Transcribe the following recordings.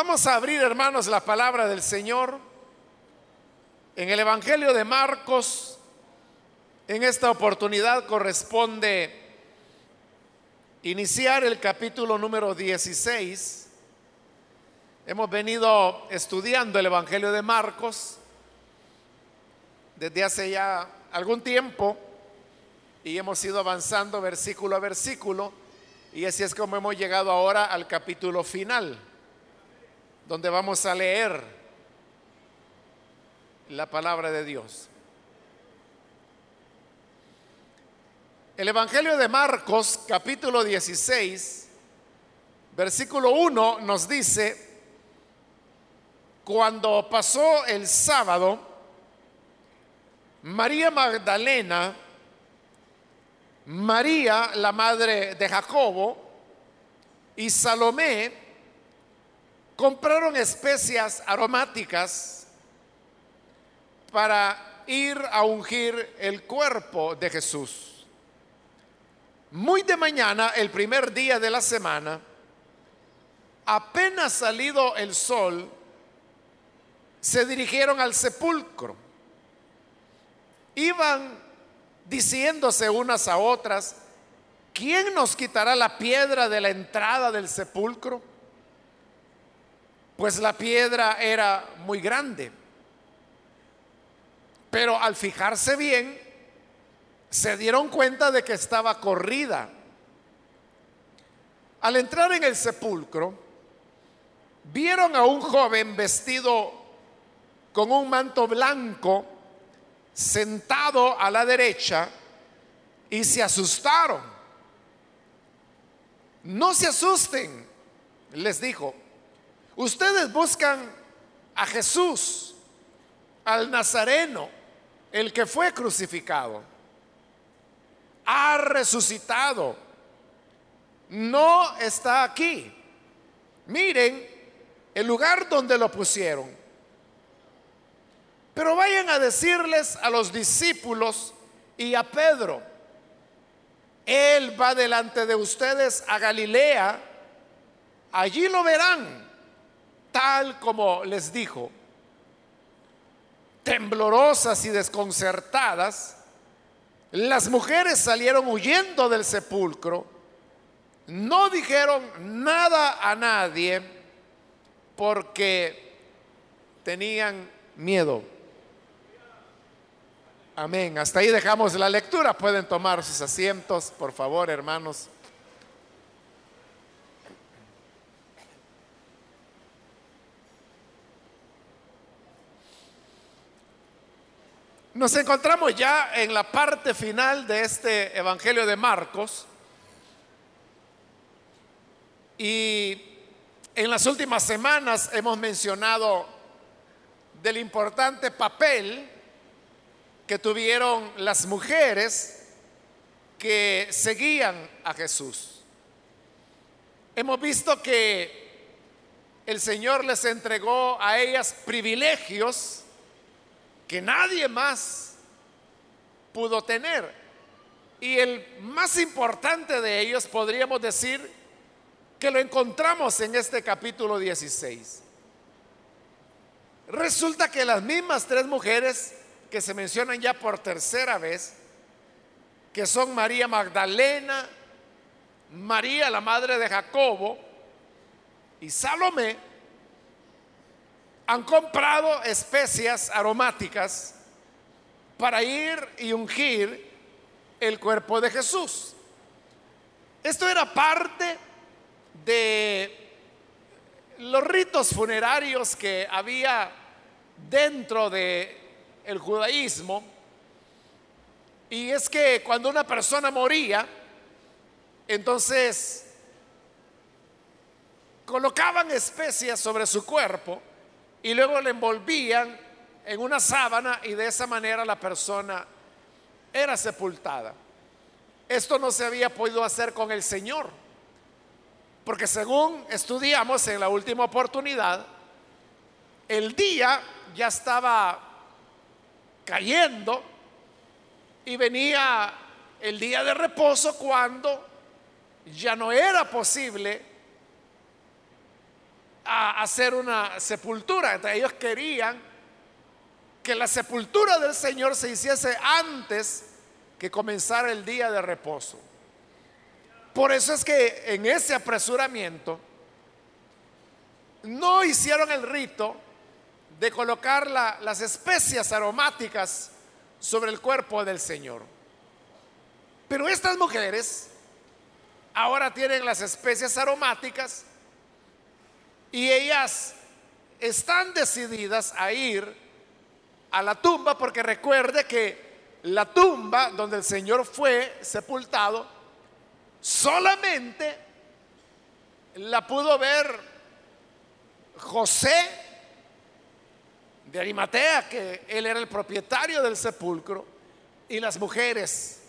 Vamos a abrir, hermanos, la palabra del Señor en el Evangelio de Marcos. En esta oportunidad corresponde iniciar el capítulo número 16. Hemos venido estudiando el Evangelio de Marcos desde hace ya algún tiempo y hemos ido avanzando versículo a versículo y así es como hemos llegado ahora al capítulo final donde vamos a leer la palabra de Dios. El Evangelio de Marcos, capítulo 16, versículo 1 nos dice, cuando pasó el sábado, María Magdalena, María, la madre de Jacobo, y Salomé, compraron especias aromáticas para ir a ungir el cuerpo de Jesús. Muy de mañana, el primer día de la semana, apenas salido el sol, se dirigieron al sepulcro. Iban diciéndose unas a otras, ¿quién nos quitará la piedra de la entrada del sepulcro? Pues la piedra era muy grande. Pero al fijarse bien, se dieron cuenta de que estaba corrida. Al entrar en el sepulcro, vieron a un joven vestido con un manto blanco, sentado a la derecha, y se asustaron. No se asusten, les dijo Ustedes buscan a Jesús, al Nazareno, el que fue crucificado. Ha resucitado. No está aquí. Miren el lugar donde lo pusieron. Pero vayan a decirles a los discípulos y a Pedro, Él va delante de ustedes a Galilea, allí lo verán tal como les dijo, temblorosas y desconcertadas, las mujeres salieron huyendo del sepulcro, no dijeron nada a nadie porque tenían miedo. Amén. Hasta ahí dejamos la lectura. Pueden tomar sus asientos, por favor, hermanos. Nos encontramos ya en la parte final de este Evangelio de Marcos y en las últimas semanas hemos mencionado del importante papel que tuvieron las mujeres que seguían a Jesús. Hemos visto que el Señor les entregó a ellas privilegios que nadie más pudo tener. Y el más importante de ellos podríamos decir que lo encontramos en este capítulo 16. Resulta que las mismas tres mujeres que se mencionan ya por tercera vez, que son María Magdalena, María la madre de Jacobo y Salomé, han comprado especias aromáticas para ir y ungir el cuerpo de Jesús. Esto era parte de los ritos funerarios que había dentro de el judaísmo. Y es que cuando una persona moría, entonces colocaban especias sobre su cuerpo y luego le envolvían en una sábana y de esa manera la persona era sepultada. Esto no se había podido hacer con el Señor, porque según estudiamos en la última oportunidad, el día ya estaba cayendo y venía el día de reposo cuando ya no era posible a hacer una sepultura. ellos querían que la sepultura del Señor se hiciese antes que comenzara el día de reposo. Por eso es que en ese apresuramiento no hicieron el rito de colocar las especias aromáticas sobre el cuerpo del Señor. Pero estas mujeres ahora tienen las especias aromáticas y ellas están decididas a ir a la tumba porque recuerde que la tumba donde el Señor fue sepultado solamente la pudo ver José de Arimatea, que él era el propietario del sepulcro, y las mujeres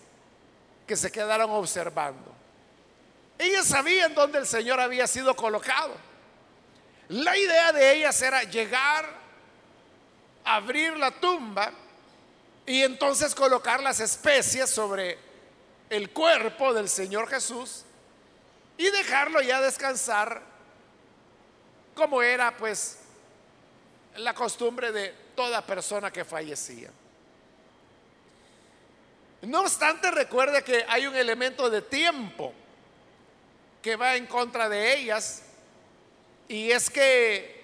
que se quedaron observando. Ellas sabían dónde el Señor había sido colocado. La idea de ellas era llegar, abrir la tumba y entonces colocar las especias sobre el cuerpo del Señor Jesús y dejarlo ya descansar como era pues la costumbre de toda persona que fallecía. No obstante, recuerde que hay un elemento de tiempo que va en contra de ellas y es que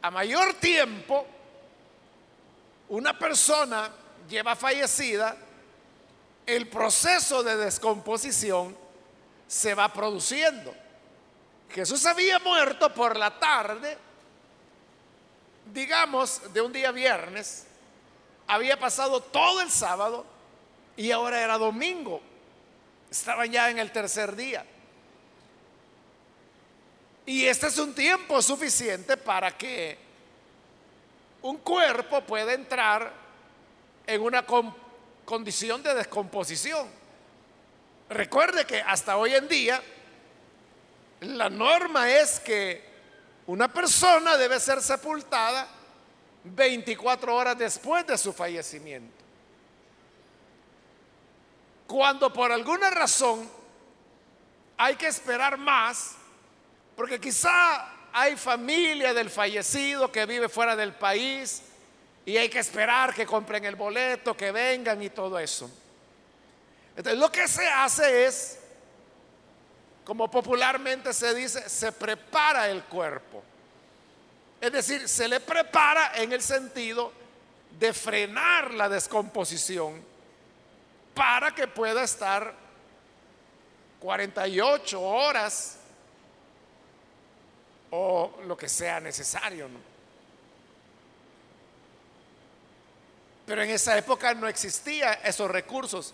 a mayor tiempo una persona lleva fallecida, el proceso de descomposición se va produciendo. Jesús había muerto por la tarde, digamos, de un día viernes, había pasado todo el sábado y ahora era domingo. Estaban ya en el tercer día. Y este es un tiempo suficiente para que un cuerpo puede entrar en una condición de descomposición. Recuerde que hasta hoy en día la norma es que una persona debe ser sepultada 24 horas después de su fallecimiento. Cuando por alguna razón hay que esperar más, porque quizá hay familia del fallecido que vive fuera del país y hay que esperar que compren el boleto, que vengan y todo eso. Entonces lo que se hace es, como popularmente se dice, se prepara el cuerpo. Es decir, se le prepara en el sentido de frenar la descomposición para que pueda estar 48 horas o lo que sea necesario. Pero en esa época no existían esos recursos.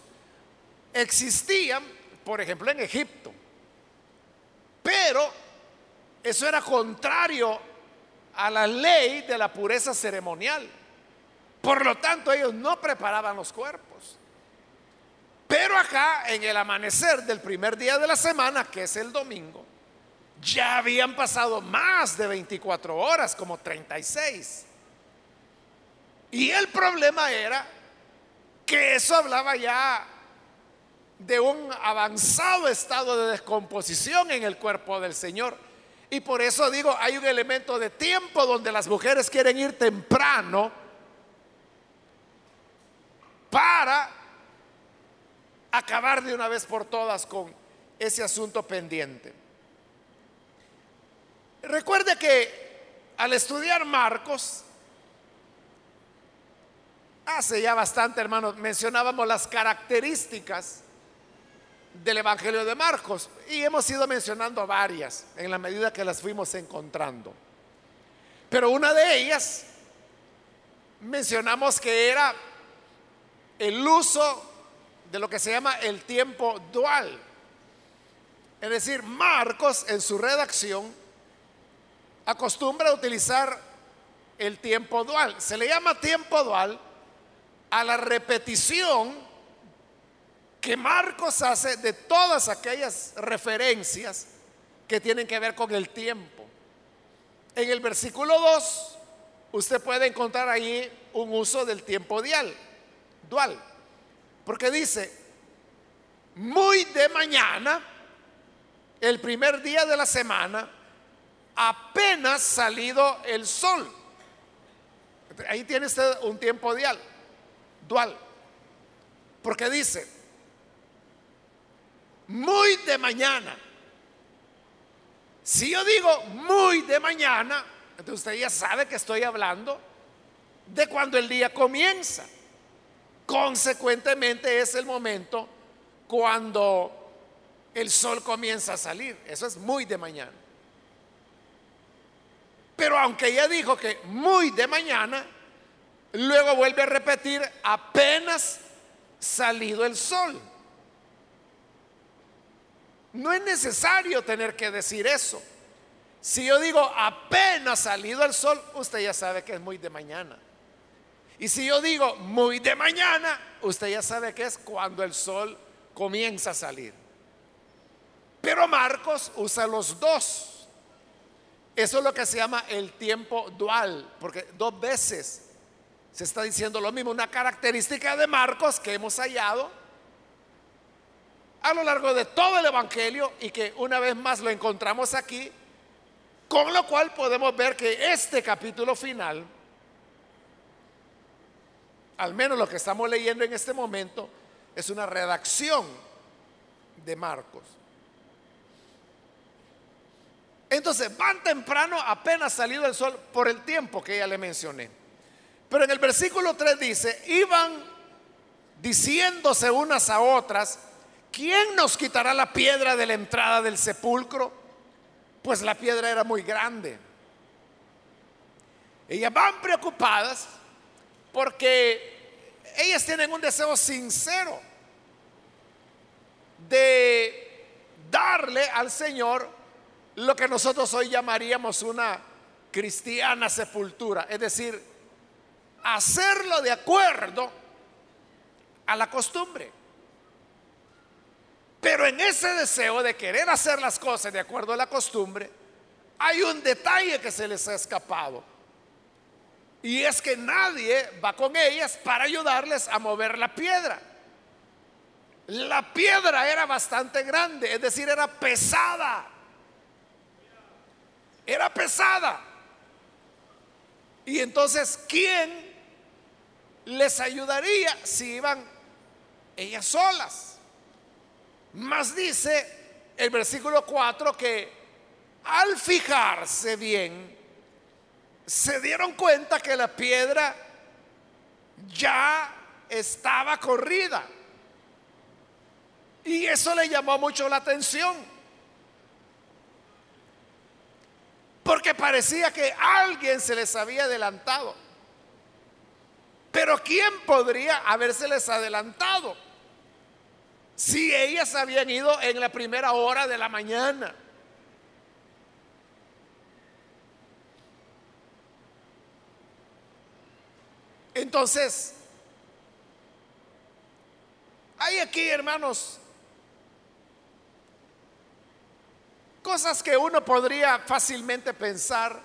Existían, por ejemplo, en Egipto. Pero eso era contrario a la ley de la pureza ceremonial. Por lo tanto, ellos no preparaban los cuerpos. Pero acá, en el amanecer del primer día de la semana, que es el domingo, ya habían pasado más de 24 horas, como 36. Y el problema era que eso hablaba ya de un avanzado estado de descomposición en el cuerpo del Señor. Y por eso digo, hay un elemento de tiempo donde las mujeres quieren ir temprano para acabar de una vez por todas con ese asunto pendiente. Recuerde que al estudiar Marcos, hace ya bastante, hermanos, mencionábamos las características del Evangelio de Marcos y hemos ido mencionando varias en la medida que las fuimos encontrando. Pero una de ellas mencionamos que era el uso de lo que se llama el tiempo dual. Es decir, Marcos en su redacción acostumbra a utilizar el tiempo dual. Se le llama tiempo dual a la repetición que Marcos hace de todas aquellas referencias que tienen que ver con el tiempo. En el versículo 2, usted puede encontrar ahí un uso del tiempo dual, dual, porque dice, muy de mañana, el primer día de la semana, apenas salido el sol. Ahí tiene usted un tiempo dual, dual. Porque dice, muy de mañana. Si yo digo muy de mañana, entonces usted ya sabe que estoy hablando de cuando el día comienza. Consecuentemente es el momento cuando el sol comienza a salir. Eso es muy de mañana. Pero aunque ella dijo que muy de mañana, luego vuelve a repetir apenas salido el sol. No es necesario tener que decir eso. Si yo digo apenas salido el sol, usted ya sabe que es muy de mañana. Y si yo digo muy de mañana, usted ya sabe que es cuando el sol comienza a salir. Pero Marcos usa los dos. Eso es lo que se llama el tiempo dual, porque dos veces se está diciendo lo mismo, una característica de Marcos que hemos hallado a lo largo de todo el Evangelio y que una vez más lo encontramos aquí, con lo cual podemos ver que este capítulo final, al menos lo que estamos leyendo en este momento, es una redacción de Marcos. Entonces, van temprano, apenas salido el sol, por el tiempo que ya le mencioné. Pero en el versículo 3 dice, iban diciéndose unas a otras, ¿quién nos quitará la piedra de la entrada del sepulcro? Pues la piedra era muy grande. Ellas van preocupadas porque ellas tienen un deseo sincero de darle al Señor lo que nosotros hoy llamaríamos una cristiana sepultura, es decir, hacerlo de acuerdo a la costumbre. Pero en ese deseo de querer hacer las cosas de acuerdo a la costumbre, hay un detalle que se les ha escapado. Y es que nadie va con ellas para ayudarles a mover la piedra. La piedra era bastante grande, es decir, era pesada era pesada. Y entonces, ¿quién les ayudaría si iban ellas solas? Más dice el versículo 4 que al fijarse bien, se dieron cuenta que la piedra ya estaba corrida. Y eso le llamó mucho la atención. Porque parecía que alguien se les había adelantado. Pero ¿quién podría habérseles adelantado? Si ellas habían ido en la primera hora de la mañana. Entonces, hay aquí, hermanos, Cosas que uno podría fácilmente pensar.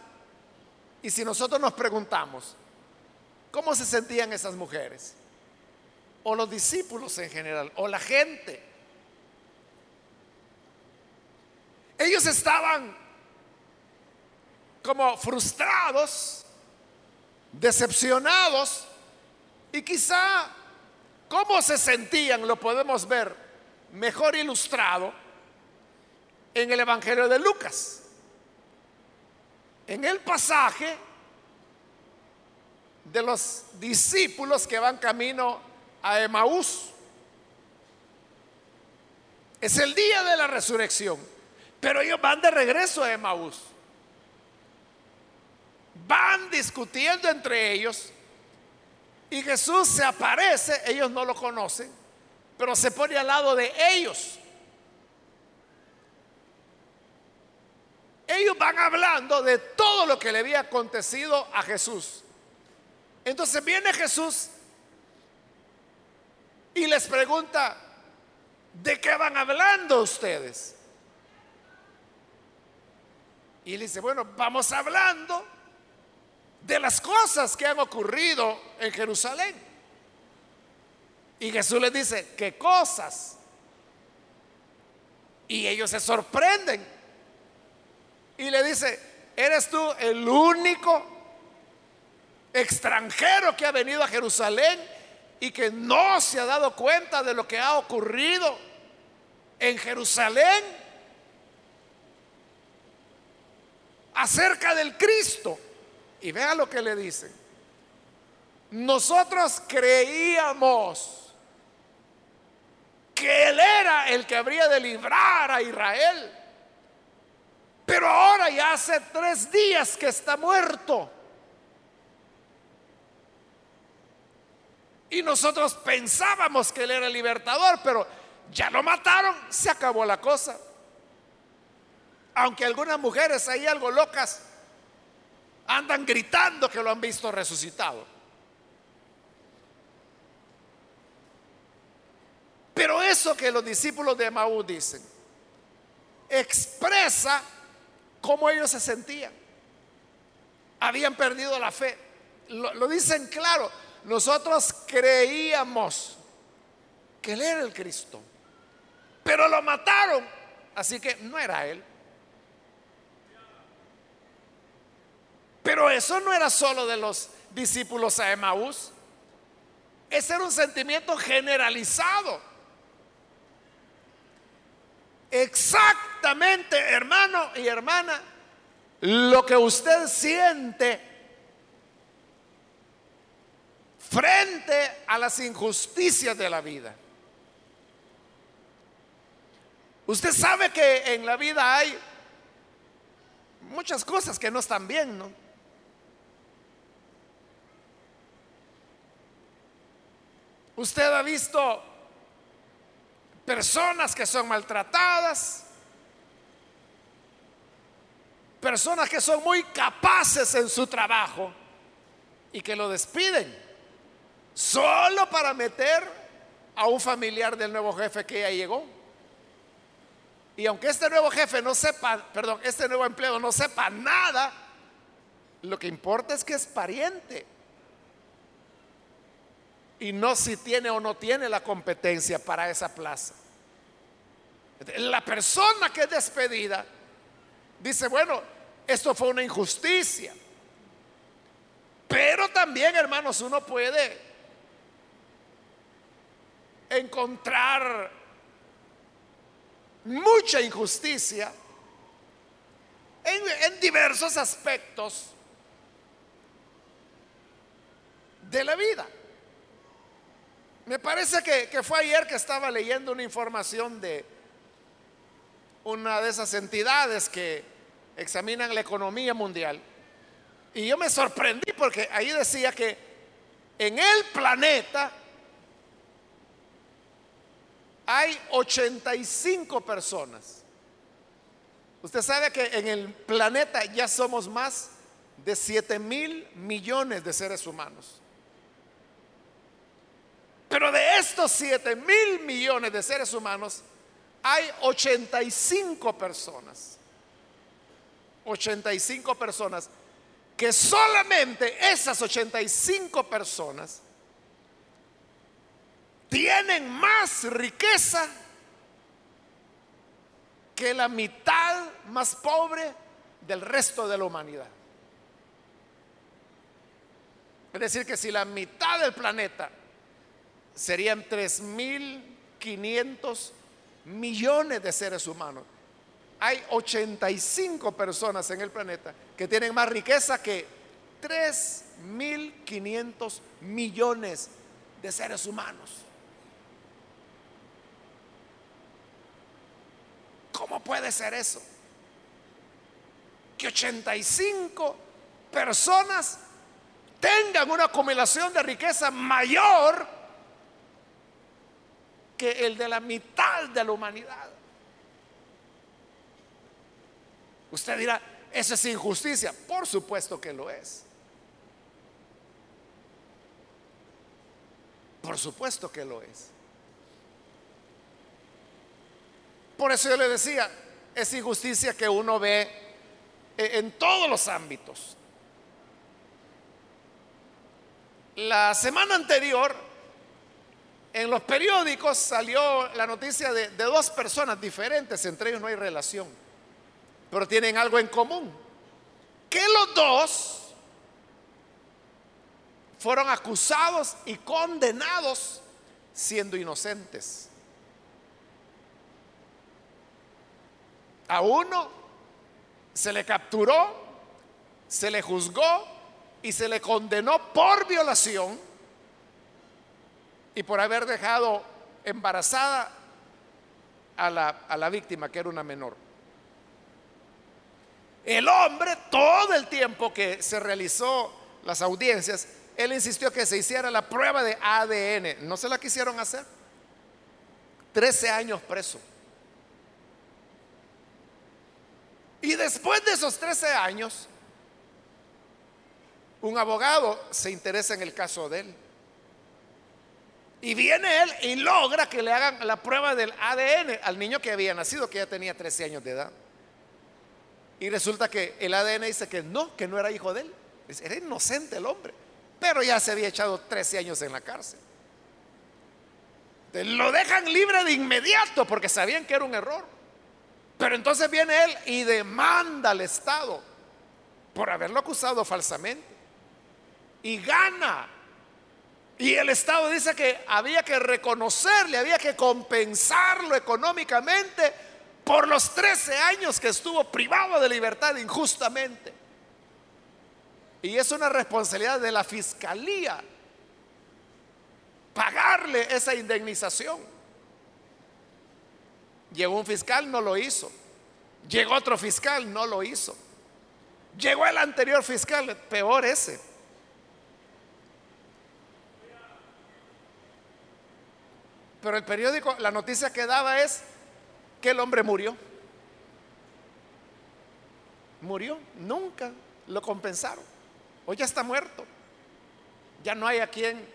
Y si nosotros nos preguntamos, ¿cómo se sentían esas mujeres? O los discípulos en general, o la gente. Ellos estaban como frustrados, decepcionados, y quizá cómo se sentían lo podemos ver mejor ilustrado en el Evangelio de Lucas. En el pasaje de los discípulos que van camino a Emaús. Es el día de la resurrección, pero ellos van de regreso a Emaús. Van discutiendo entre ellos y Jesús se aparece, ellos no lo conocen, pero se pone al lado de ellos ellos van hablando de todo lo que le había acontecido a Jesús. Entonces viene Jesús y les pregunta, ¿de qué van hablando ustedes? Y le dice, bueno, vamos hablando de las cosas que han ocurrido en Jerusalén. Y Jesús les dice, ¿qué cosas? Y ellos se sorprenden y le dice, ¿eres tú el único extranjero que ha venido a Jerusalén y que no se ha dado cuenta de lo que ha ocurrido en Jerusalén acerca del Cristo? Y vea lo que le dicen. Nosotros creíamos que Él era el que habría de librar a Israel. Pero ahora ya hace tres días que está muerto. Y nosotros pensábamos que Él era el libertador, pero ya lo mataron, se acabó la cosa. Aunque algunas mujeres ahí algo locas andan gritando que lo han visto resucitado. Pero eso que los discípulos de Maús dicen expresa cómo ellos se sentían. Habían perdido la fe. Lo, dicen claro. Nosotros creíamos que él era el Cristo. Pero lo mataron. Así que no era él. Pero eso no era solo de los discípulos a Emaús. Ese era un sentimiento generalizado. Exactamente, hermano y hermana, lo que usted siente frente a las injusticias de la vida. Usted sabe que en la vida hay muchas cosas que no están bien, ¿no? Usted ha visto personas que son maltratadas, personas que son muy capaces en su trabajo y que lo despiden solo para meter a un familiar del nuevo jefe que ya llegó. Y aunque este nuevo jefe no sepa, perdón, este nuevo empleo no sepa nada, lo que importa es que es pariente y no si tiene o no tiene la competencia para esa plaza. La persona que es despedida dice, bueno, esto fue una injusticia. Pero también, hermanos, uno puede encontrar mucha injusticia en, diversos aspectos de la vida. Me parece que, fue ayer que estaba leyendo una información de una de esas entidades que examinan la economía mundial. Y yo me sorprendí porque ahí decía que en el planeta hay 85 personas. Usted sabe que en el planeta ya somos más de 7 mil millones de seres humanos. Pero de estos 7 mil millones de seres humanos, hay 85 personas. 85 personas que solamente esas 85 personas tienen más riqueza que la mitad más pobre del resto de la humanidad. Es decir, que si la mitad del planeta serían 3.500 millones de seres humanos. Hay 85 personas en el planeta que tienen más riqueza que 3.500 millones de seres humanos. ¿Cómo puede ser eso? Que 85 personas tengan una acumulación de riqueza mayor que el de la mitad de la humanidad. Usted dirá, eso es injusticia. Por supuesto que lo es. Por supuesto que lo es. Por eso yo le decía, es injusticia que uno ve en todos los ámbitos. La semana anterior en los periódicos salió la noticia de, dos personas diferentes, entre ellos no hay relación, pero tienen algo en común. que los dos fueron acusados y condenados siendo inocentes. A uno se le capturó, se le juzgó y se le condenó por violación y por haber dejado embarazada a la, a la víctima, que era una menor. El hombre, todo el tiempo que se realizó las audiencias, él insistió que se hiciera la prueba de ADN. No se la quisieron hacer. 13 años preso. Y después de esos 13 años, un abogado se interesa en el caso de él. Y viene él y logra que le hagan la prueba del ADN al niño que había nacido, que ya tenía 13 años de edad. Y resulta que el ADN dice que no, que no era hijo de él. Era inocente el hombre, pero ya se había echado 13 años en la cárcel. Lo dejan libre de inmediato porque sabían que era un error. Pero entonces viene él y demanda al Estado por haberlo acusado falsamente. Y gana. Y el Estado dice que había que reconocerle, había que compensarlo económicamente por los 13 años que estuvo privado de libertad injustamente. Y es una responsabilidad de la fiscalía pagarle esa indemnización. Llegó un fiscal, no lo hizo. Llegó otro fiscal, no lo hizo. Llegó el anterior fiscal, peor ese. Pero el periódico, la noticia que daba es el hombre murió. Murió, nunca lo compensaron. Hoy ya está muerto. Ya no hay a quien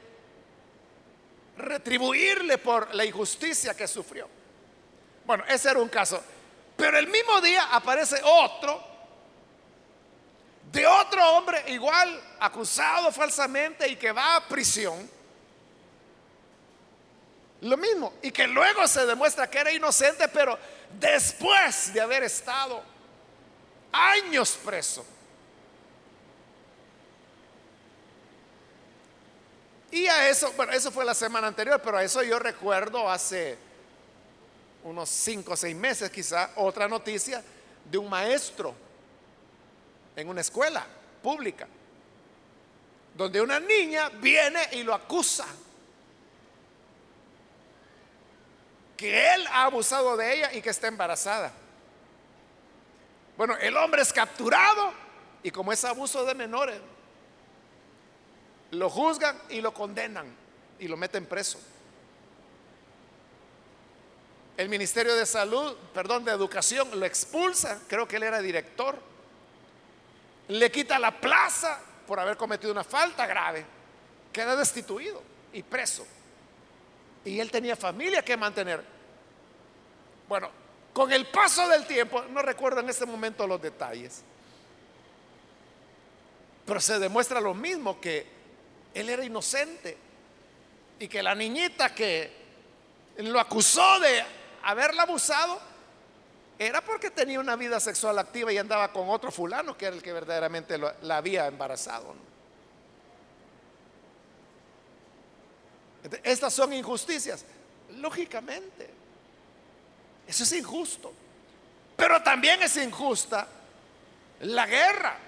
retribuirle por la injusticia que sufrió. Bueno, ese era un caso. Pero el mismo día aparece otro de otro hombre igual acusado falsamente y que va a prisión lo mismo. Y que luego se demuestra que era inocente, pero después de haber estado años preso. Y a eso, bueno, eso fue la semana anterior, pero a eso yo recuerdo hace unos cinco o seis meses quizá otra noticia de un maestro en una escuela pública, donde una niña viene y lo acusa que él ha abusado de ella y que está embarazada. Bueno, el hombre es capturado y como es abuso de menores, lo juzgan y lo condenan y lo meten preso. El Ministerio de Salud, perdón, de Educación, lo expulsa, creo que él era director, le quita la plaza por haber cometido una falta grave, queda destituido y preso. Y él tenía familia que mantener. Bueno, con el paso del tiempo, no recuerdo en este momento los detalles, pero se demuestra lo mismo, que él era inocente y que la niñita que lo acusó de haberla abusado era porque tenía una vida sexual activa y andaba con otro fulano que era el que verdaderamente la había embarazado. Estas son injusticias, lógicamente. Eso es injusto. Pero también es injusta la guerra.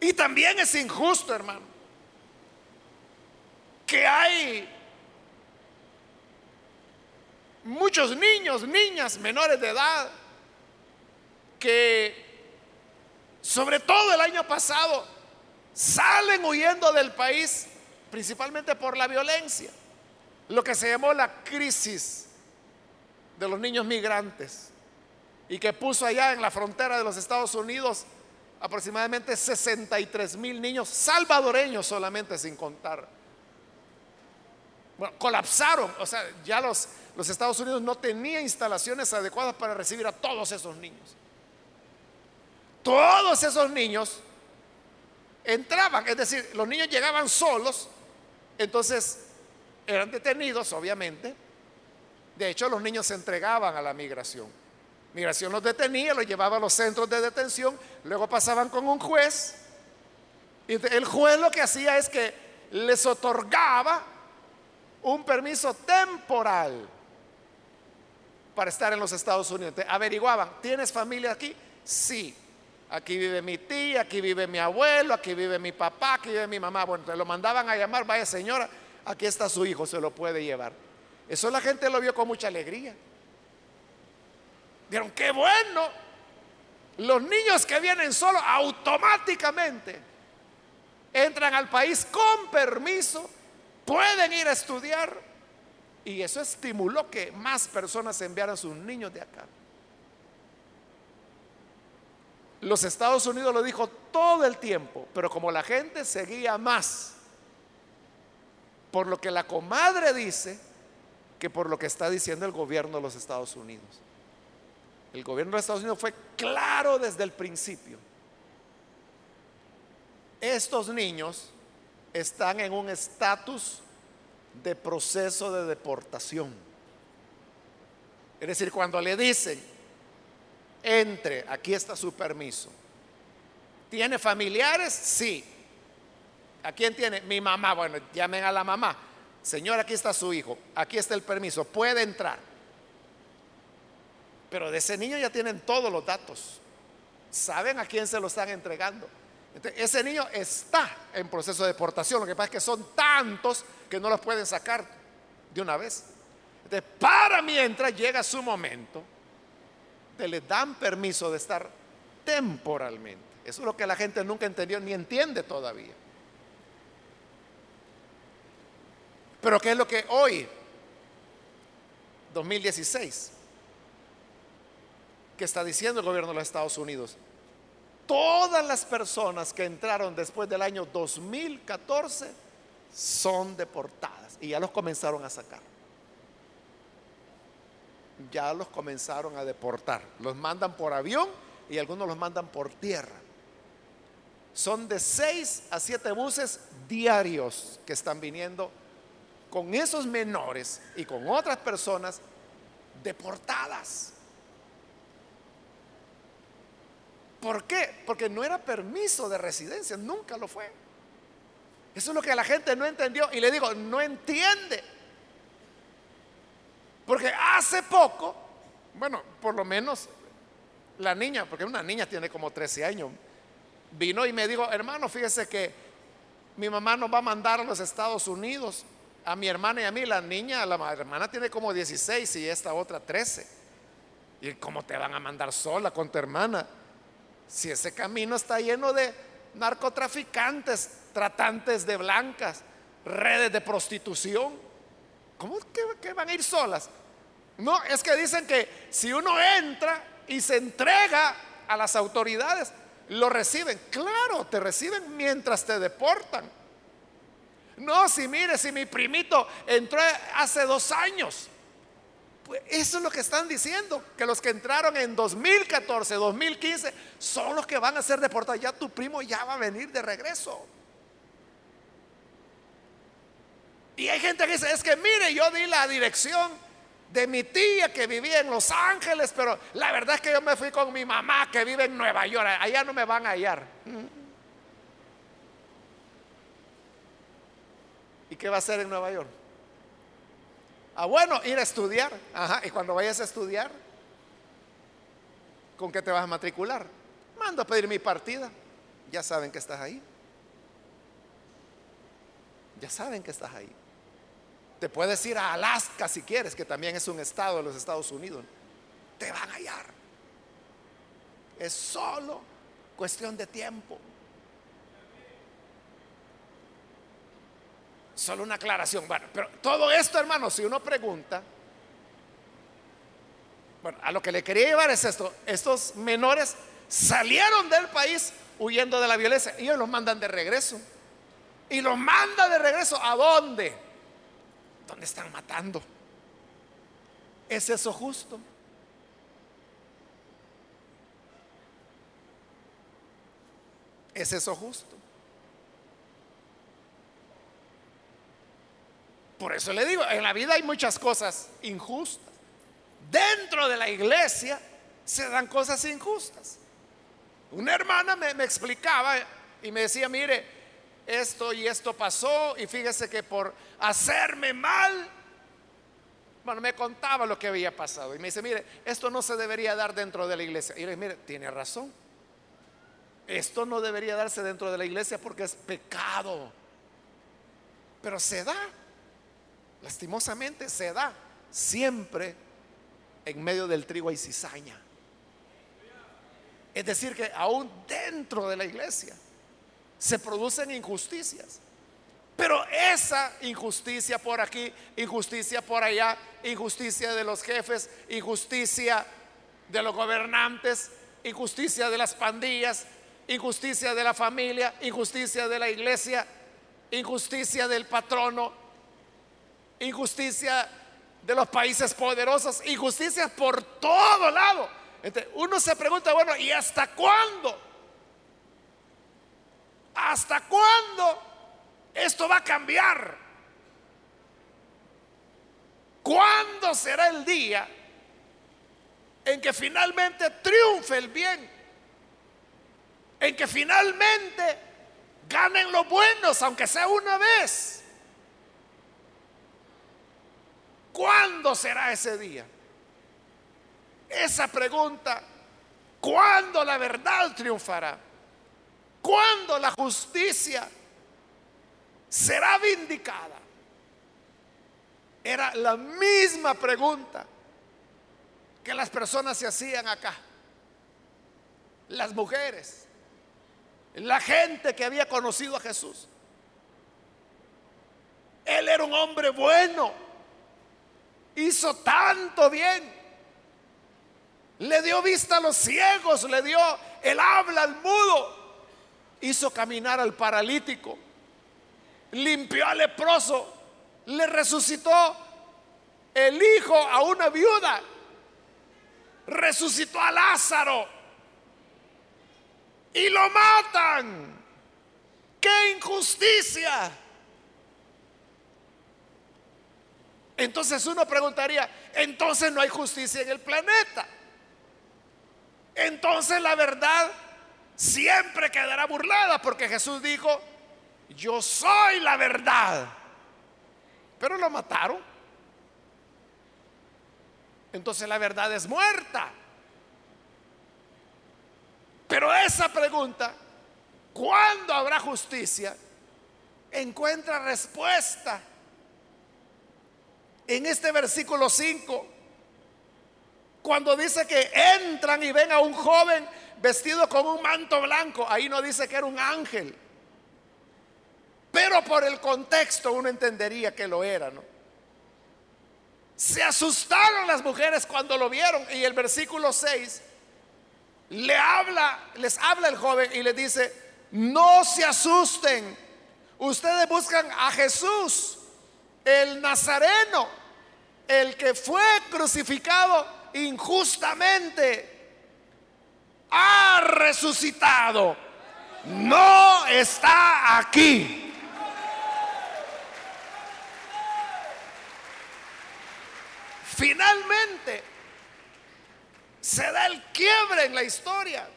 Y también es injusto, hermano, que hay muchos niños, niñas menores de edad, que sobre todo el año pasado salen huyendo del país principalmente por la violencia, lo que se llamó la crisis de los niños migrantes y que puso allá en la frontera de los Estados Unidos aproximadamente 63 mil niños salvadoreños solamente sin contar. Bueno, colapsaron, o sea, ya los, los Estados Unidos no tenían instalaciones adecuadas para recibir a todos esos niños. Todos esos niños entraban, es decir, los niños llegaban solos entonces, eran detenidos, obviamente. De hecho, los niños se entregaban a la migración. Migración los detenía, los llevaba a los centros de detención, luego pasaban con un juez. Y el juez lo que hacía es que les otorgaba un permiso temporal para estar en los Estados Unidos. averiguaban, ¿tienes familia aquí? Sí. Aquí vive mi tía, aquí vive mi abuelo, aquí vive mi papá, aquí vive mi mamá. Bueno, te lo mandaban a llamar, vaya señora, aquí está su hijo, se lo puede llevar. Eso la gente lo vio con mucha alegría. Vieron, qué bueno. Los niños que vienen solo automáticamente entran al país con permiso, pueden ir a estudiar. Y eso estimuló que más personas enviaran sus niños de acá. Los Estados Unidos lo dijo todo el tiempo, pero como la gente seguía más por lo que la comadre dice que por lo que está diciendo el gobierno de los Estados Unidos. El gobierno de Estados Unidos fue claro desde el principio. Estos niños están en un estatus de proceso de deportación. Es decir, cuando le dicen, entre, aquí está su permiso. ¿Tiene familiares? Sí. ¿A quién tiene? Mi mamá. Bueno, llamen a la mamá. Señor, aquí está su hijo. Aquí está el permiso. Puede entrar. Pero de ese niño ya tienen todos los datos. Saben a quién se lo están entregando. ese niño está en proceso de deportación. Lo que pasa es que son tantos que no los pueden sacar de una vez. Entonces, para mientras llega su momento, le dan permiso de estar temporalmente. Eso es lo que la gente nunca entendió ni entiende todavía. Pero ¿qué es lo que hoy, 2016, que está diciendo el gobierno de los Estados Unidos? Todas las personas que entraron después del año 2014 son deportadas y ya los comenzaron a sacar ya los comenzaron a deportar. Los mandan por avión y algunos los mandan por tierra. Son de seis a siete buses diarios que están viniendo con esos menores y con otras personas deportadas. ¿Por qué? Porque no era permiso de residencia, nunca lo fue. Eso es lo que la gente no entendió. Y le digo, no entiende porque hace poco, bueno, por lo menos la niña, porque una niña tiene como 13 años, vino y me dijo, hermano, fíjese que mi mamá nos va a mandar a los Estados Unidos, a mi hermana y a mí, la niña, la hermana tiene como 16 y esta otra 13. ¿Y cómo te van a mandar sola con tu hermana? Si ese camino está lleno de narcotraficantes, tratantes de blancas, redes de prostitución. ¿Cómo que, van a ir solas? No, es que dicen que si uno entra y se entrega a las autoridades, lo reciben. Claro, te reciben mientras te deportan. No, si mire, si mi primito entró hace dos años. Pues eso es lo que están diciendo, que los que entraron en 2014, 2015, son los que van a ser deportados. Ya tu primo ya va a venir de regreso. Y hay gente que dice, es que mire, yo di la dirección de mi tía que vivía en Los Ángeles, pero la verdad es que yo me fui con mi mamá que vive en Nueva York, allá no me van a hallar. ¿Y qué va a hacer en Nueva York? Ah, bueno, ir a estudiar. Ajá, y cuando vayas a estudiar, ¿con qué te vas a matricular? Mando a pedir mi partida. Ya saben que estás ahí. Ya saben que estás ahí. Te puedes ir a Alaska si quieres, que también es un estado de los Estados Unidos. Te van a hallar. Es solo cuestión de tiempo. Solo una aclaración. Bueno, pero todo esto, hermano, si uno pregunta, bueno, a lo que le quería llevar es esto. Estos menores salieron del país huyendo de la violencia y ellos los mandan de regreso. Y los manda de regreso a dónde? ¿Dónde están matando? ¿Es eso justo? ¿Es eso justo? Por eso le digo, en la vida hay muchas cosas injustas. Dentro de la iglesia se dan cosas injustas. Una hermana me, explicaba y me decía, mire, esto y esto pasó y fíjese que por hacerme mal, bueno, me contaba lo que había pasado y me dice, mire, esto no se debería dar dentro de la iglesia. Y le dije, mire, tiene razón. Esto no debería darse dentro de la iglesia porque es pecado. Pero se da, lastimosamente se da, siempre en medio del trigo hay cizaña. Es decir, que aún dentro de la iglesia se producen injusticias. Pero esa injusticia por aquí, injusticia por allá, injusticia de los jefes, injusticia de los gobernantes, injusticia de las pandillas, injusticia de la familia, injusticia de la iglesia, injusticia del patrono, injusticia de los países poderosos, injusticia por todo lado. Entonces, uno se pregunta, bueno, ¿y hasta cuándo? ¿Hasta cuándo esto va a cambiar? ¿Cuándo será el día en que finalmente triunfe el bien? En que finalmente ganen los buenos, aunque sea una vez. ¿Cuándo será ese día? Esa pregunta, ¿cuándo la verdad triunfará? ¿Cuándo la justicia será vindicada? Era la misma pregunta que las personas se hacían acá. Las mujeres, la gente que había conocido a Jesús. Él era un hombre bueno, hizo tanto bien, le dio vista a los ciegos, le dio el habla al mudo, hizo caminar al paralítico, limpió al leproso, le resucitó el hijo a una viuda, resucitó a Lázaro y lo matan. ¡Qué injusticia! Entonces uno preguntaría, entonces no hay justicia en el planeta. Entonces la verdad siempre quedará burlada porque Jesús dijo, yo soy la verdad. Pero lo mataron. Entonces la verdad es muerta. Pero esa pregunta, ¿cuándo habrá justicia? Encuentra respuesta en este versículo 5, cuando dice que entran y ven a un joven vestido con un manto blanco, ahí no dice que era un ángel, pero por el contexto uno entendería que lo era, ¿no? Se asustaron las mujeres cuando lo vieron y el versículo 6 le habla, les habla el joven y le dice, no se asusten, ustedes buscan a Jesús, el Nazareno, el que fue crucificado injustamente, ha resucitado, no está aquí. Finalmente, se da el quiebre en la historia.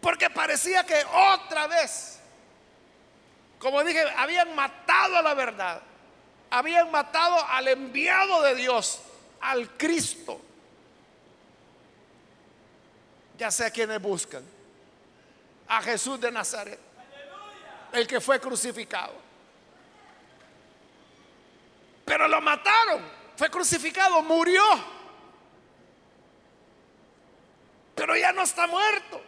Porque parecía que otra vez, como dije, habían matado a la verdad, habían matado al enviado de Dios, al Cristo. Ya sé quienes buscan. A Jesús de Nazaret, el que fue crucificado. Pero lo mataron, fue crucificado, murió pero ya no está muerto.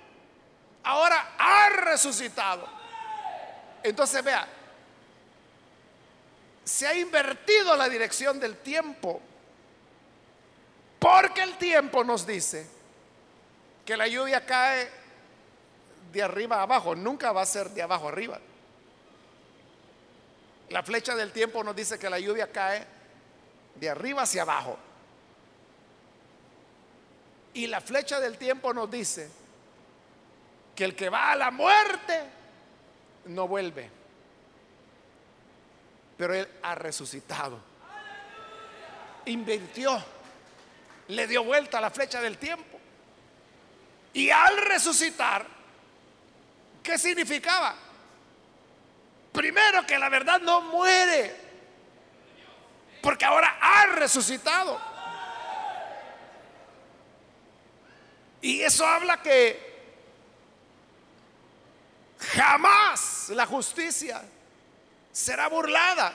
Ahora ha resucitado. Entonces vea, se ha invertido la dirección del tiempo. Porque el tiempo nos dice que la lluvia cae de arriba abajo, nunca va a ser de abajo arriba. La flecha del tiempo nos dice que la lluvia cae de arriba hacia abajo. Y la flecha del tiempo nos dice que el que va a la muerte no vuelve. Pero Él ha resucitado. Invirtió le dio vuelta a la flecha del tiempo. Y al resucitar, ¿qué significaba? Primero que la verdad no muere, porque ahora ha resucitado. Y eso habla que jamás la justicia será burlada.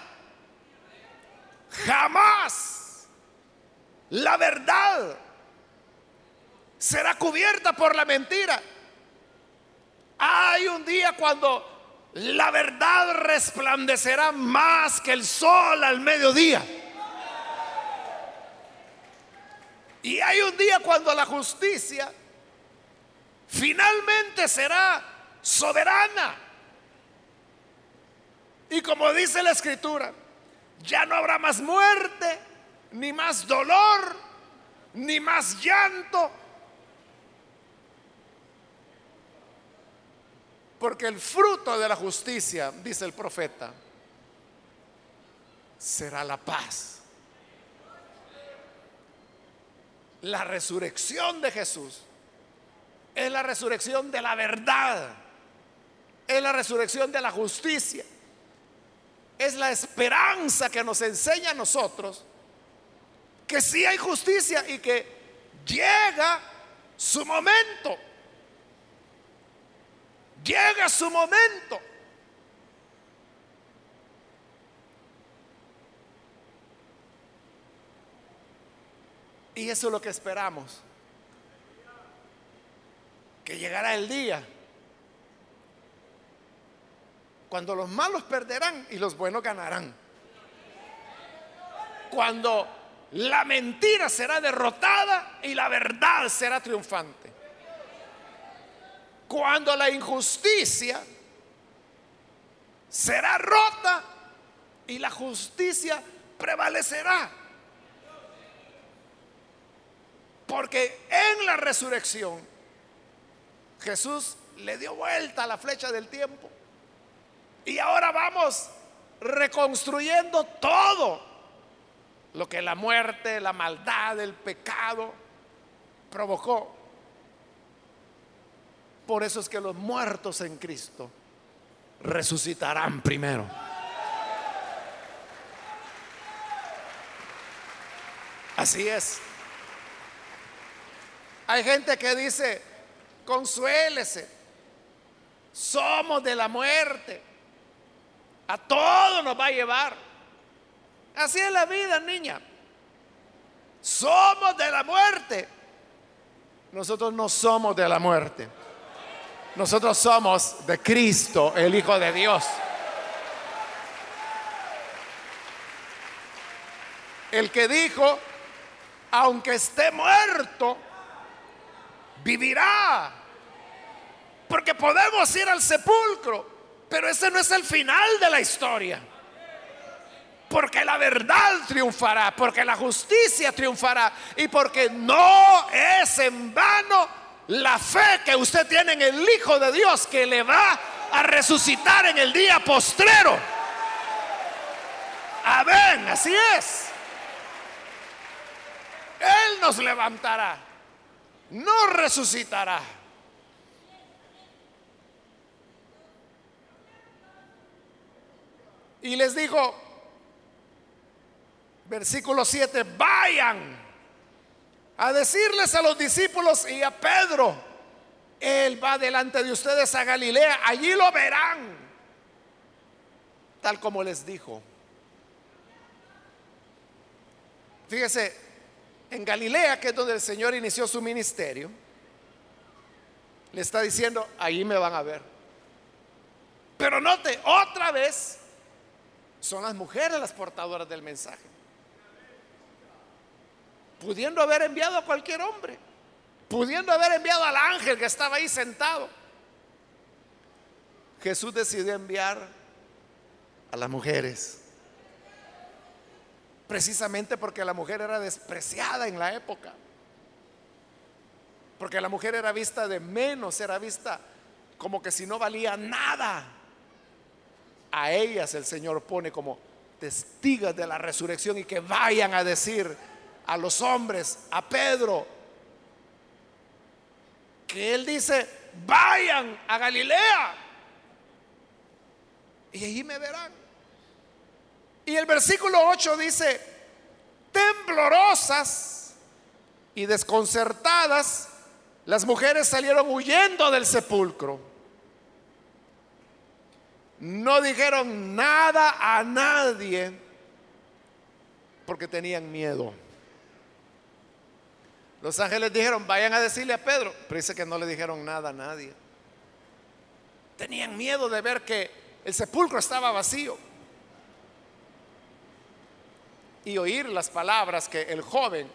Jamás la verdad será cubierta por la mentira. Hay un día cuando la verdad resplandecerá más que el sol al mediodía. Y hay un día cuando la justicia finalmente será soberana. Y como dice la escritura, ya no habrá más muerte, ni más dolor, ni más llanto. Porque el fruto de la justicia, dice el profeta, será la paz. La resurrección de Jesús es la resurrección de la verdad, es la resurrección de la justicia, es la esperanza que nos enseña a nosotros que sí hay justicia y que llega su momento. Llega su momento. Y eso es lo que esperamos. Que llegará el día cuando los malos perderán y los buenos ganarán. Cuando la mentira será derrotada y la verdad será triunfante. Cuando la injusticia será rota y la justicia prevalecerá. Porque en la resurrección Jesús le dio vuelta a la flecha del tiempo. Y ahora vamos reconstruyendo todo lo que la muerte, la maldad, el pecado provocó. Por eso es que los muertos en Cristo resucitarán primero. Así es. Hay gente que dice, consuélese, somos de la muerte, a todo nos va a llevar. Así es la vida, niña. Somos de la muerte. Nosotros no somos de la muerte. Nosotros somos de Cristo, el Hijo de Dios. El que dijo, aunque esté muerto, vivirá. Porque podemos ir al sepulcro, pero ese no es el final de la historia. Porque la verdad triunfará, porque la justicia triunfará y porque no es en vano la fe que usted tiene en el Hijo de Dios que le va a resucitar en el día postrero. Amén, así es. Él nos levantará, no resucitará. Y les dijo, versículo 7, vayan a decirles a los discípulos y a Pedro, Él va delante de ustedes a Galilea, allí lo verán, tal como les dijo. Fíjese, en Galilea, que es donde el Señor inició su ministerio, le está diciendo, allí me van a ver. Pero note, otra vez, son las mujeres las portadoras del mensaje pudiendo haber enviado a cualquier hombre, pudiendo haber enviado al ángel que estaba ahí sentado. Jesús decidió enviar a las mujeres, precisamente porque la mujer era despreciada en la época, porque la mujer era vista de menos, era vista como que si no valía nada. A ellas el Señor pone como testigas de la resurrección y que vayan a decir a los hombres, a Pedro, que él dice, vayan a Galilea y allí me verán. Y el versículo 8 dice, temblorosas y desconcertadas, las mujeres salieron huyendo del sepulcro. No dijeron nada a nadie porque tenían miedo. Los ángeles dijeron, vayan a decirle a Pedro, pero dice que no le dijeron nada a nadie. Tenían miedo de ver que el sepulcro estaba vacío y oír las palabras que el joven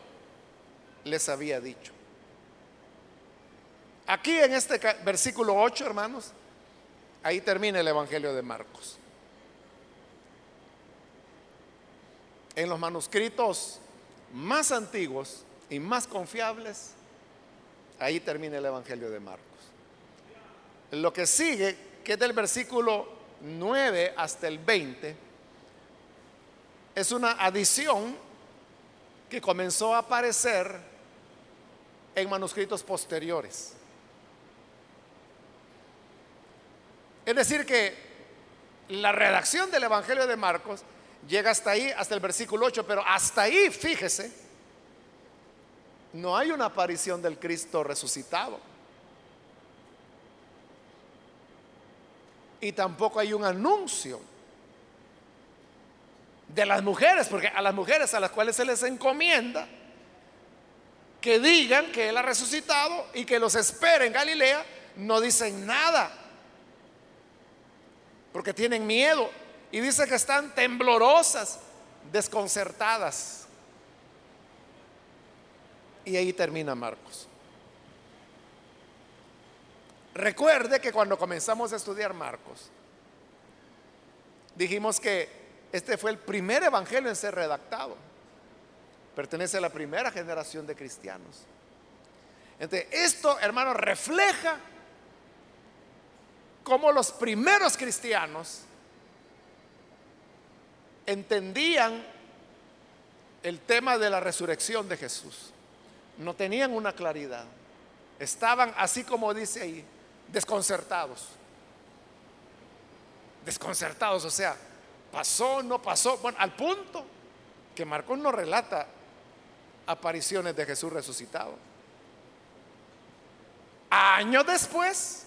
les había dicho. Aquí en este versículo 8, hermanos, ahí termina el Evangelio de Marcos. En los manuscritos más antiguos y más confiables, ahí termina el Evangelio de Marcos. Lo que sigue, que es del versículo 9 hasta el 20, es una adición que comenzó a aparecer en manuscritos posteriores. Es decir, que la redacción del Evangelio de Marcos llega hasta ahí, hasta el versículo 8, pero hasta ahí, fíjese, no hay una aparición del Cristo resucitado. Y tampoco hay un anuncio de las mujeres, porque a las mujeres a las cuales se les encomienda que digan que Él ha resucitado y que los esperen en Galilea, no dicen nada, porque tienen miedo. Y dice que están temblorosas, desconcertadas. Y ahí termina Marcos. Recuerde que cuando comenzamos a estudiar Marcos, dijimos que este fue el primer evangelio en ser redactado. Pertenece a la primera generación de cristianos. Entonces, esto, hermano, refleja cómo los primeros cristianos entendían el tema de la resurrección de Jesús no tenían una claridad. Estaban, así como dice ahí, desconcertados. Desconcertados, o sea, pasó, no pasó. Bueno, al punto que Marcos no relata apariciones de Jesús resucitado. Años después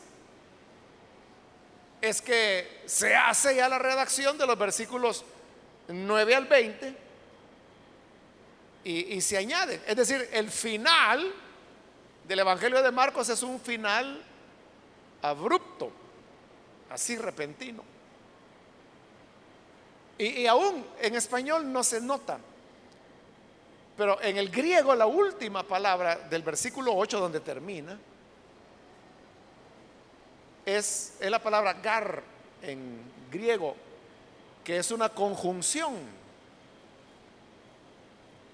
es que se hace ya la redacción de los versículos 9 al 20 y, se añade. Es decir, el final del Evangelio de Marcos es un final abrupto, así repentino. Y, aún en español no se nota. Pero en el griego la última palabra del versículo 8 donde termina es, es la palabra gar en griego, que es una conjunción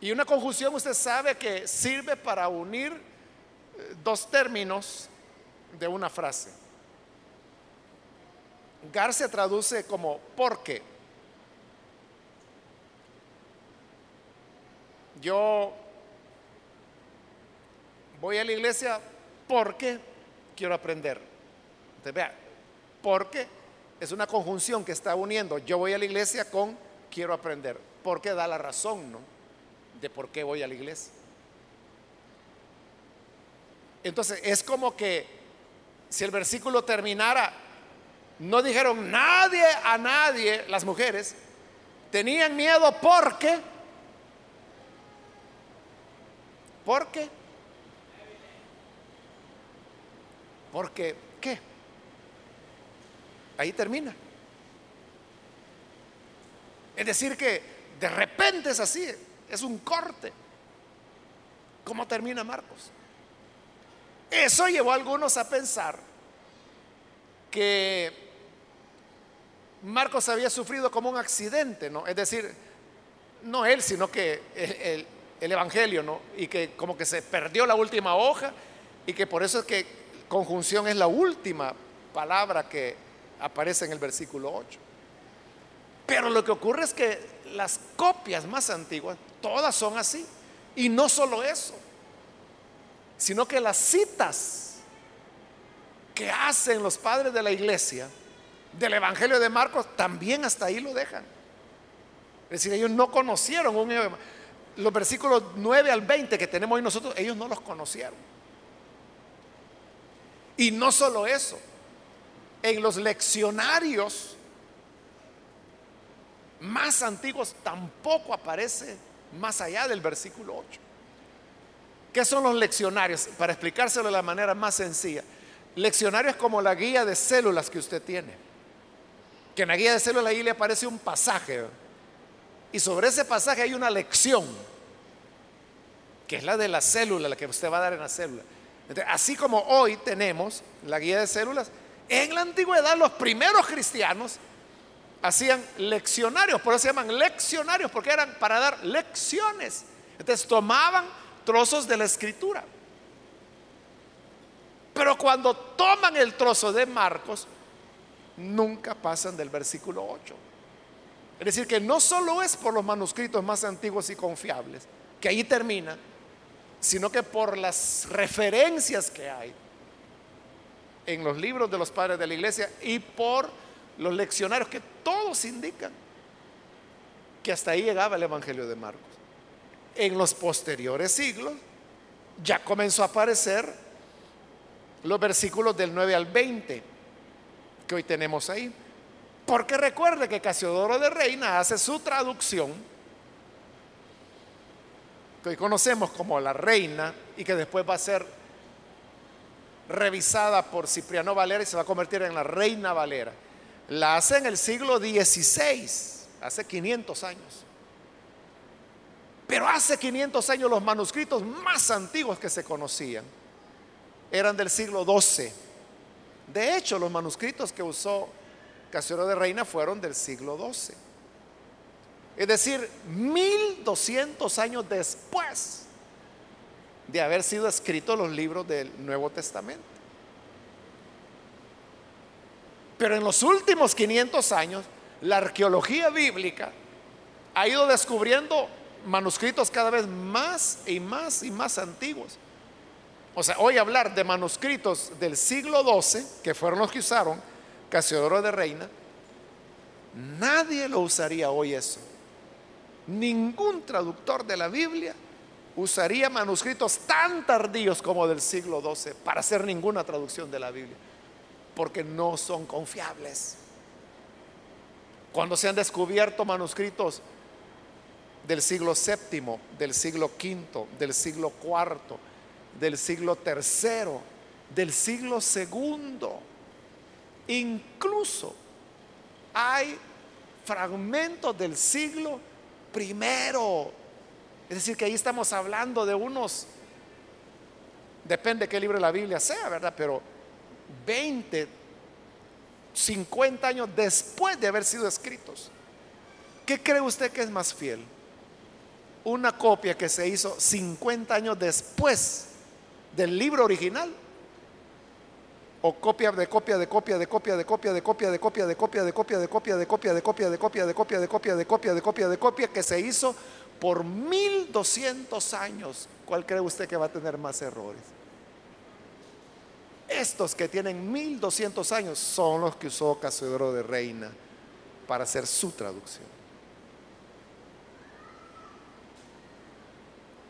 y una conjunción usted sabe que sirve para unir eh, dos términos de una frase. Gar se traduce como porque. Yo voy a la iglesia porque quiero aprender. Entonces, vea, porque es una conjunción que está uniendo yo voy a la iglesia con quiero aprender. Porque da la razón, ¿no? De por qué voy a la iglesia. Entonces es como que si el versículo terminara, no dijeron nadie a nadie, las mujeres, tenían miedo porque, porque, porque, ¿qué? Ahí termina. Es decir, que de repente es así. Es un corte. ¿Cómo termina Marcos? Eso llevó a algunos a pensar que Marcos había sufrido como un accidente, ¿no? Es decir, no él, sino que el, el, Evangelio, ¿no? Y que como que se perdió la última hoja y que por eso es que conjunción es la última palabra que aparece en el versículo 8. Pero lo que ocurre es que las copias más antiguas, todas son así. Y no solo eso, sino que las citas que hacen los padres de la iglesia del Evangelio de Marcos también hasta ahí lo dejan. Es decir, ellos no conocieron un los versículos 9 al 20 que tenemos hoy nosotros, ellos no los conocieron. Y no solo eso, en los leccionarios más antiguos tampoco aparece más allá del versículo 8. ¿Qué son los leccionarios? Para explicárselo de la manera más sencilla. Leccionarios como la guía de células que usted tiene. Que en la guía de células ahí le aparece un pasaje. Y sobre ese pasaje hay una lección. Que es la de la célula, la que usted va a dar en la célula. así como hoy tenemos la guía de células, en la antigüedad los primeros cristianos hacían leccionarios, por eso se llaman leccionarios, porque eran para dar lecciones. Entonces tomaban trozos de la escritura. Pero cuando toman el trozo de Marcos, nunca pasan del versículo 8. Es decir, que no solo es por los manuscritos más antiguos y confiables, que ahí termina, sino que por las referencias que hay en los libros de los padres de la iglesia y por los leccionarios que todos indican que hasta ahí llegaba el Evangelio de Marcos. En los posteriores siglos ya comenzó a aparecer los versículos del 9 al 20 que hoy tenemos ahí. Porque recuerde que Casiodoro de Reina hace su traducción, que hoy conocemos como la Reina y que después va a ser revisada por Cipriano Valera y se va a convertir en la Reina Valera. La hace en el siglo XVI, hace 500 años. Pero hace 500 años los manuscritos más antiguos que se conocían eran del siglo XII. De hecho, los manuscritos que usó Casiodoro de Reina fueron del siglo XII. Es decir, 1200 años después de haber sido escritos los libros del Nuevo Testamento. Pero en los últimos 500 años, la arqueología bíblica ha ido descubriendo manuscritos cada vez más y más y más antiguos. O sea, hoy hablar de manuscritos del siglo XII, que fueron los que usaron Casiodoro de Reina, nadie lo usaría hoy eso. Ningún traductor de la Biblia usaría manuscritos tan tardíos como del siglo XII para hacer ninguna traducción de la Biblia, porque no son confiables. Cuando se han descubierto manuscritos del siglo VII, del siglo V, del siglo IV, del siglo III, del siglo II, incluso hay fragmentos del siglo primero es decir, que ahí estamos hablando de unos, depende qué libro de la Biblia sea, ¿verdad? Pero 20, 50 años después de haber sido escritos. ¿Qué cree usted que es más fiel? Una copia que se hizo 50 años después del libro original o copia de copia de copia de copia de copia de copia de copia de copia de copia de copia de copia de copia de copia de copia de copia de copia de copia de copia que se hizo por 1200 años, ¿cuál cree usted que va a tener más errores? Estos que tienen 1200 años son los que usó Casiodoro de Reina para hacer su traducción.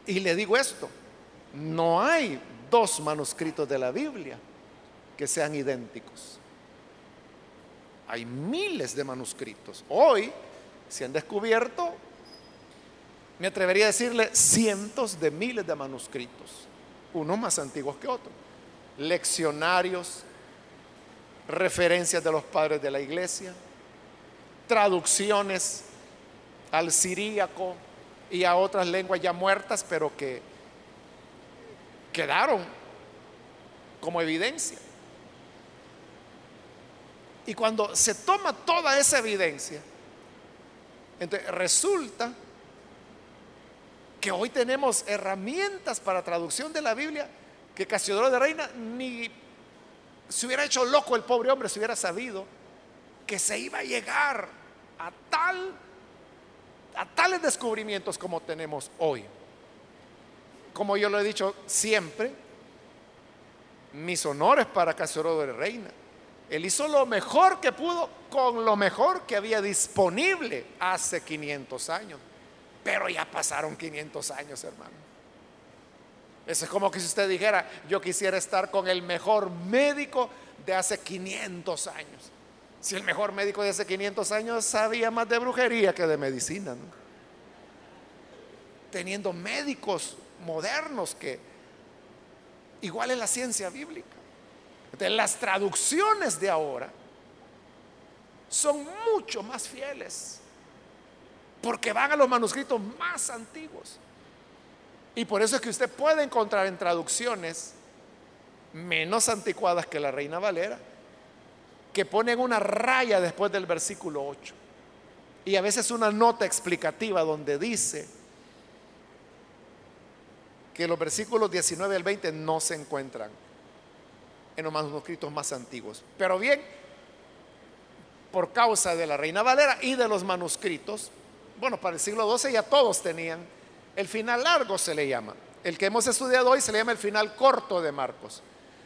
Y le digo esto, no hay dos manuscritos de la Biblia que sean idénticos. Hay miles de manuscritos. Hoy se han descubierto me atrevería a decirle cientos de miles de manuscritos, unos más antiguos que otros, leccionarios, referencias de los padres de la iglesia, traducciones al siríaco y a otras lenguas ya muertas, pero que quedaron como evidencia. Y cuando se toma toda esa evidencia, entonces resulta que hoy tenemos herramientas para traducción de la Biblia que Casiodoro de Reina ni se hubiera hecho loco el pobre hombre si hubiera sabido que se iba a llegar a tal a tales descubrimientos como tenemos hoy. como yo lo he dicho siempre, mis honores para Casorodo de Reina. Él hizo lo mejor que pudo con lo mejor que había disponible hace 500 años. Pero ya pasaron 500 años, hermano. Eso es como que si usted dijera, yo quisiera estar con el mejor médico de hace 500 años. Si el mejor médico de hace 500 años sabía más de brujería que de medicina. Teniendo médicos modernos que igual es la ciencia bíblica. Las traducciones de ahora son mucho más fieles porque van a los manuscritos más antiguos. Y por eso es que usted puede encontrar en traducciones menos anticuadas que la Reina Valera, que ponen una raya después del versículo 8. Y a veces una nota explicativa donde dice que los versículos 19 al 20 no se encuentran en los manuscritos más antiguos. Pero bien, por causa de la Reina Valera y de los manuscritos, bueno, para el siglo XII ya todos tenían, el final largo se le llama. El que hemos estudiado hoy se le llama el final corto de Marcos.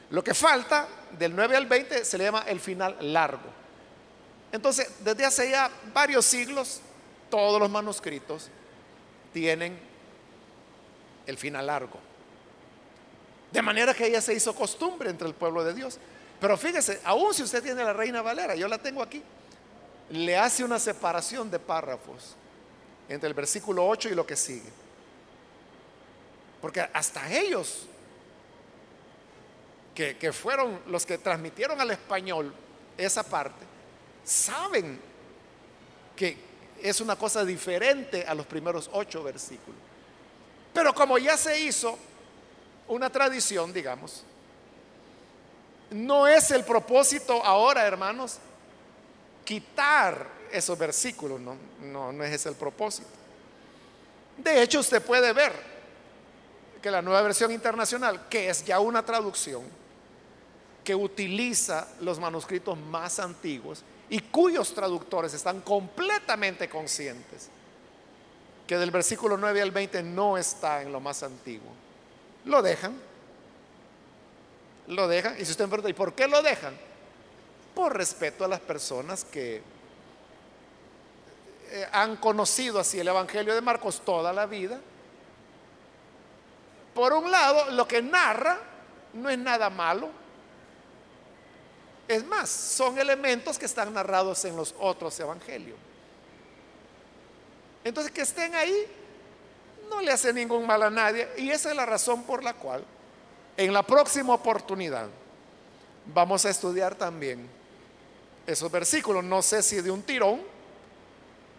Lo que falta del 9 al 20 se le llama el final largo. Entonces, desde hace ya varios siglos, todos los manuscritos tienen el final largo. De manera que ella se hizo costumbre entre el pueblo de Dios. Pero fíjese, aún si usted tiene la Reina Valera, yo la tengo aquí, le hace una separación de párrafos entre el versículo 8 y lo que sigue. Porque hasta ellos, que, que fueron los que transmitieron al español esa parte, saben que es una cosa diferente a los primeros ocho versículos. Pero como ya se hizo una tradición, digamos. No es el propósito ahora, hermanos, quitar esos versículos, no, no, no es ese el propósito. De hecho, usted puede ver que la nueva versión internacional, que es ya una traducción, que utiliza los manuscritos más antiguos y cuyos traductores están completamente conscientes que del versículo 9 al 20 no está en lo más antiguo lo dejan. Lo dejan. Y si usted me pregunta, ¿y por qué lo dejan? Por respeto a las personas que eh, han conocido así el Evangelio de Marcos toda la vida. Por un lado, lo que narra no es nada malo. Es más, son elementos que están narrados en los otros evangelios. Entonces, que estén ahí no le hace ningún mal a nadie. Y esa es la razón por la cual en la próxima oportunidad vamos a estudiar también esos versículos. No sé si de un tirón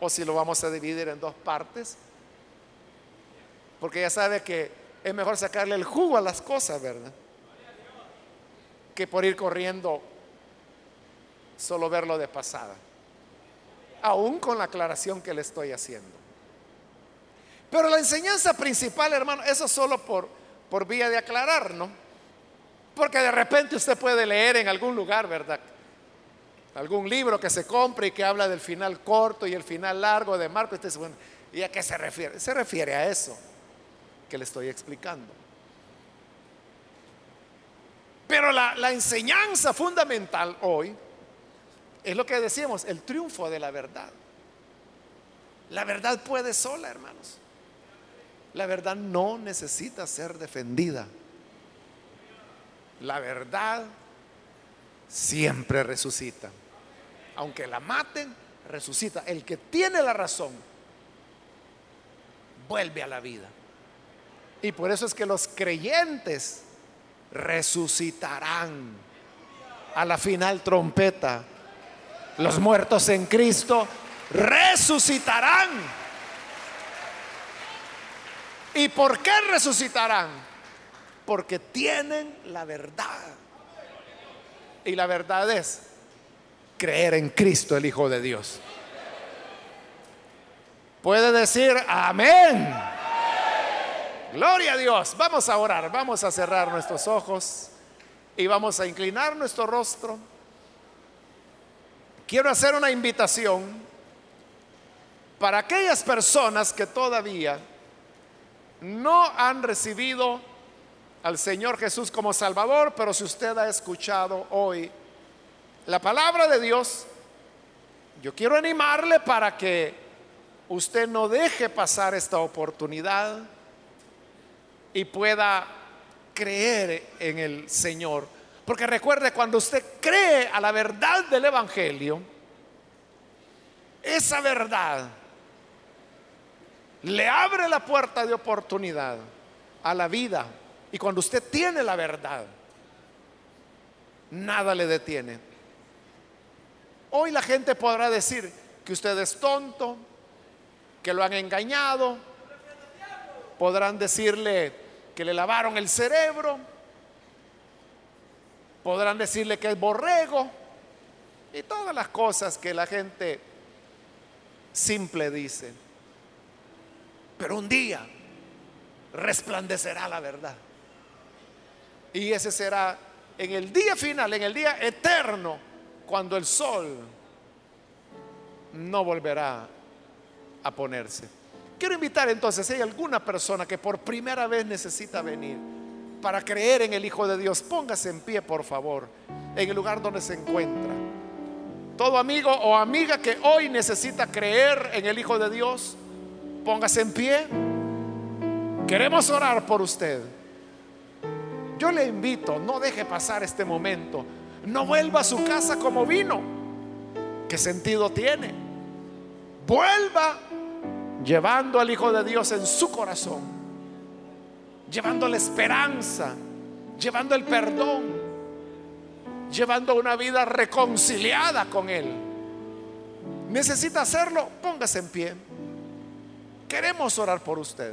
o si lo vamos a dividir en dos partes. Porque ya sabe que es mejor sacarle el jugo a las cosas, ¿verdad? Que por ir corriendo solo verlo de pasada. Aún con la aclaración que le estoy haciendo. Pero la enseñanza principal, hermano, eso solo por, por vía de aclarar, ¿no? Porque de repente usted puede leer en algún lugar, ¿verdad? Algún libro que se compre y que habla del final corto y el final largo de Marco. Y usted dice, bueno, ¿y a qué se refiere? Se refiere a eso que le estoy explicando. Pero la, enseñanza fundamental hoy es lo que decíamos, el triunfo de la verdad. La verdad puede sola, hermanos. La verdad no necesita ser defendida. La verdad siempre resucita. Aunque la maten, resucita. El que tiene la razón vuelve a la vida. Y por eso es que los creyentes resucitarán a la final trompeta. Los muertos en Cristo resucitarán ¿Y por qué resucitarán? Porque tienen la verdad. Y la verdad es creer en Cristo, el Hijo de Dios. Puede decir amén. Gloria a Dios. Vamos a orar, vamos a cerrar nuestros ojos y vamos a inclinar nuestro rostro. Quiero hacer una invitación para aquellas personas que todavía no han recibido al Señor Jesús como Salvador, pero si usted ha escuchado hoy la palabra de Dios, yo quiero animarle para que usted no deje pasar esta oportunidad y pueda creer en el Señor. Porque recuerde, cuando usted cree a la verdad del Evangelio, esa verdad le abre la puerta de oportunidad a la vida. Y cuando usted tiene la verdad, nada le detiene. Hoy la gente podrá decir que usted es tonto, que lo han engañado, podrán decirle que le lavaron el cerebro, podrán decirle que es borrego y todas las cosas que la gente simple dice. Pero un día resplandecerá la verdad. Y ese será en el día final, en el día eterno, cuando el sol no volverá a ponerse. Quiero invitar entonces, si hay alguna persona que por primera vez necesita venir para creer en el Hijo de Dios, póngase en pie, por favor, en el lugar donde se encuentra. Todo amigo o amiga que hoy necesita creer en el Hijo de Dios, póngase en pie. Queremos orar por usted. Yo le invito, no deje pasar este momento. No vuelva a su casa como vino. ¿Qué sentido tiene? Vuelva llevando al Hijo de Dios en su corazón, llevando la esperanza, llevando el perdón, llevando una vida reconciliada con Él. ¿Necesita hacerlo? Póngase en pie. Queremos orar por usted.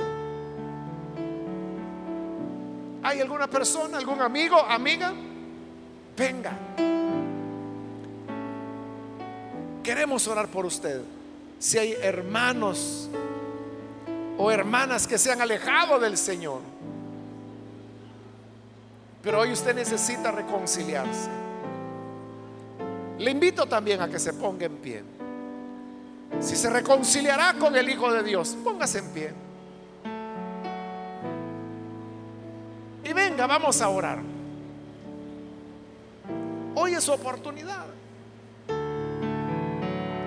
¿Hay alguna persona, algún amigo, amiga? Venga. Queremos orar por usted. Si hay hermanos o hermanas que se han alejado del Señor, pero hoy usted necesita reconciliarse. Le invito también a que se ponga en pie. Si se reconciliará con el Hijo de Dios, póngase en pie. Y venga, vamos a orar. Hoy es su oportunidad.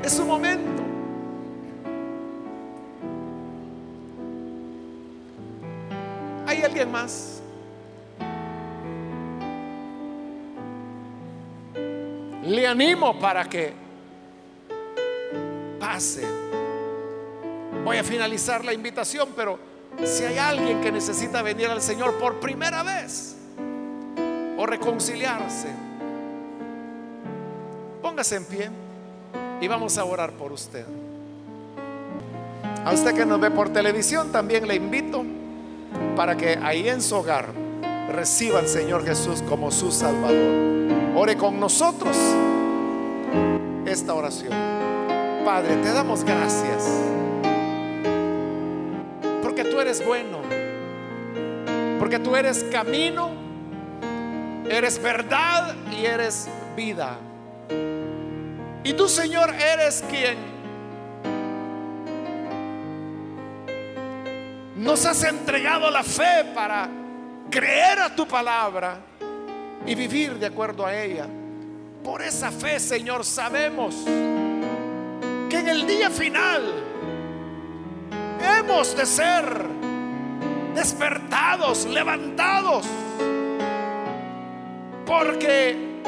Es su momento. ¿Hay alguien más? Le animo para que pase. Voy a finalizar la invitación, pero si hay alguien que necesita venir al Señor por primera vez o reconciliarse, póngase en pie y vamos a orar por usted. A usted que nos ve por televisión, también le invito para que ahí en su hogar reciba al Señor Jesús como su Salvador. Ore con nosotros esta oración. Padre, te damos gracias porque tú eres bueno, porque tú eres camino, eres verdad y eres vida. Y tú, Señor, eres quien nos has entregado la fe para creer a tu palabra y vivir de acuerdo a ella. Por esa fe, Señor, sabemos que en el día final hemos de ser despertados, levantados, porque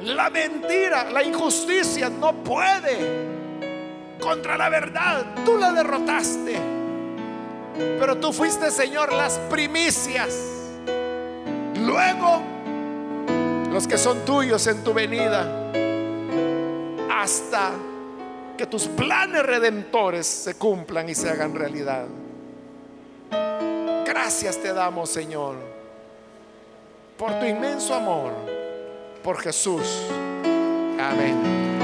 la mentira, la injusticia no puede contra la verdad. Tú la derrotaste, pero tú fuiste, Señor, las primicias. Luego los que son tuyos en tu venida, hasta que tus planes redentores se cumplan y se hagan realidad. Gracias te damos, Señor, por tu inmenso amor, por Jesús. Amén.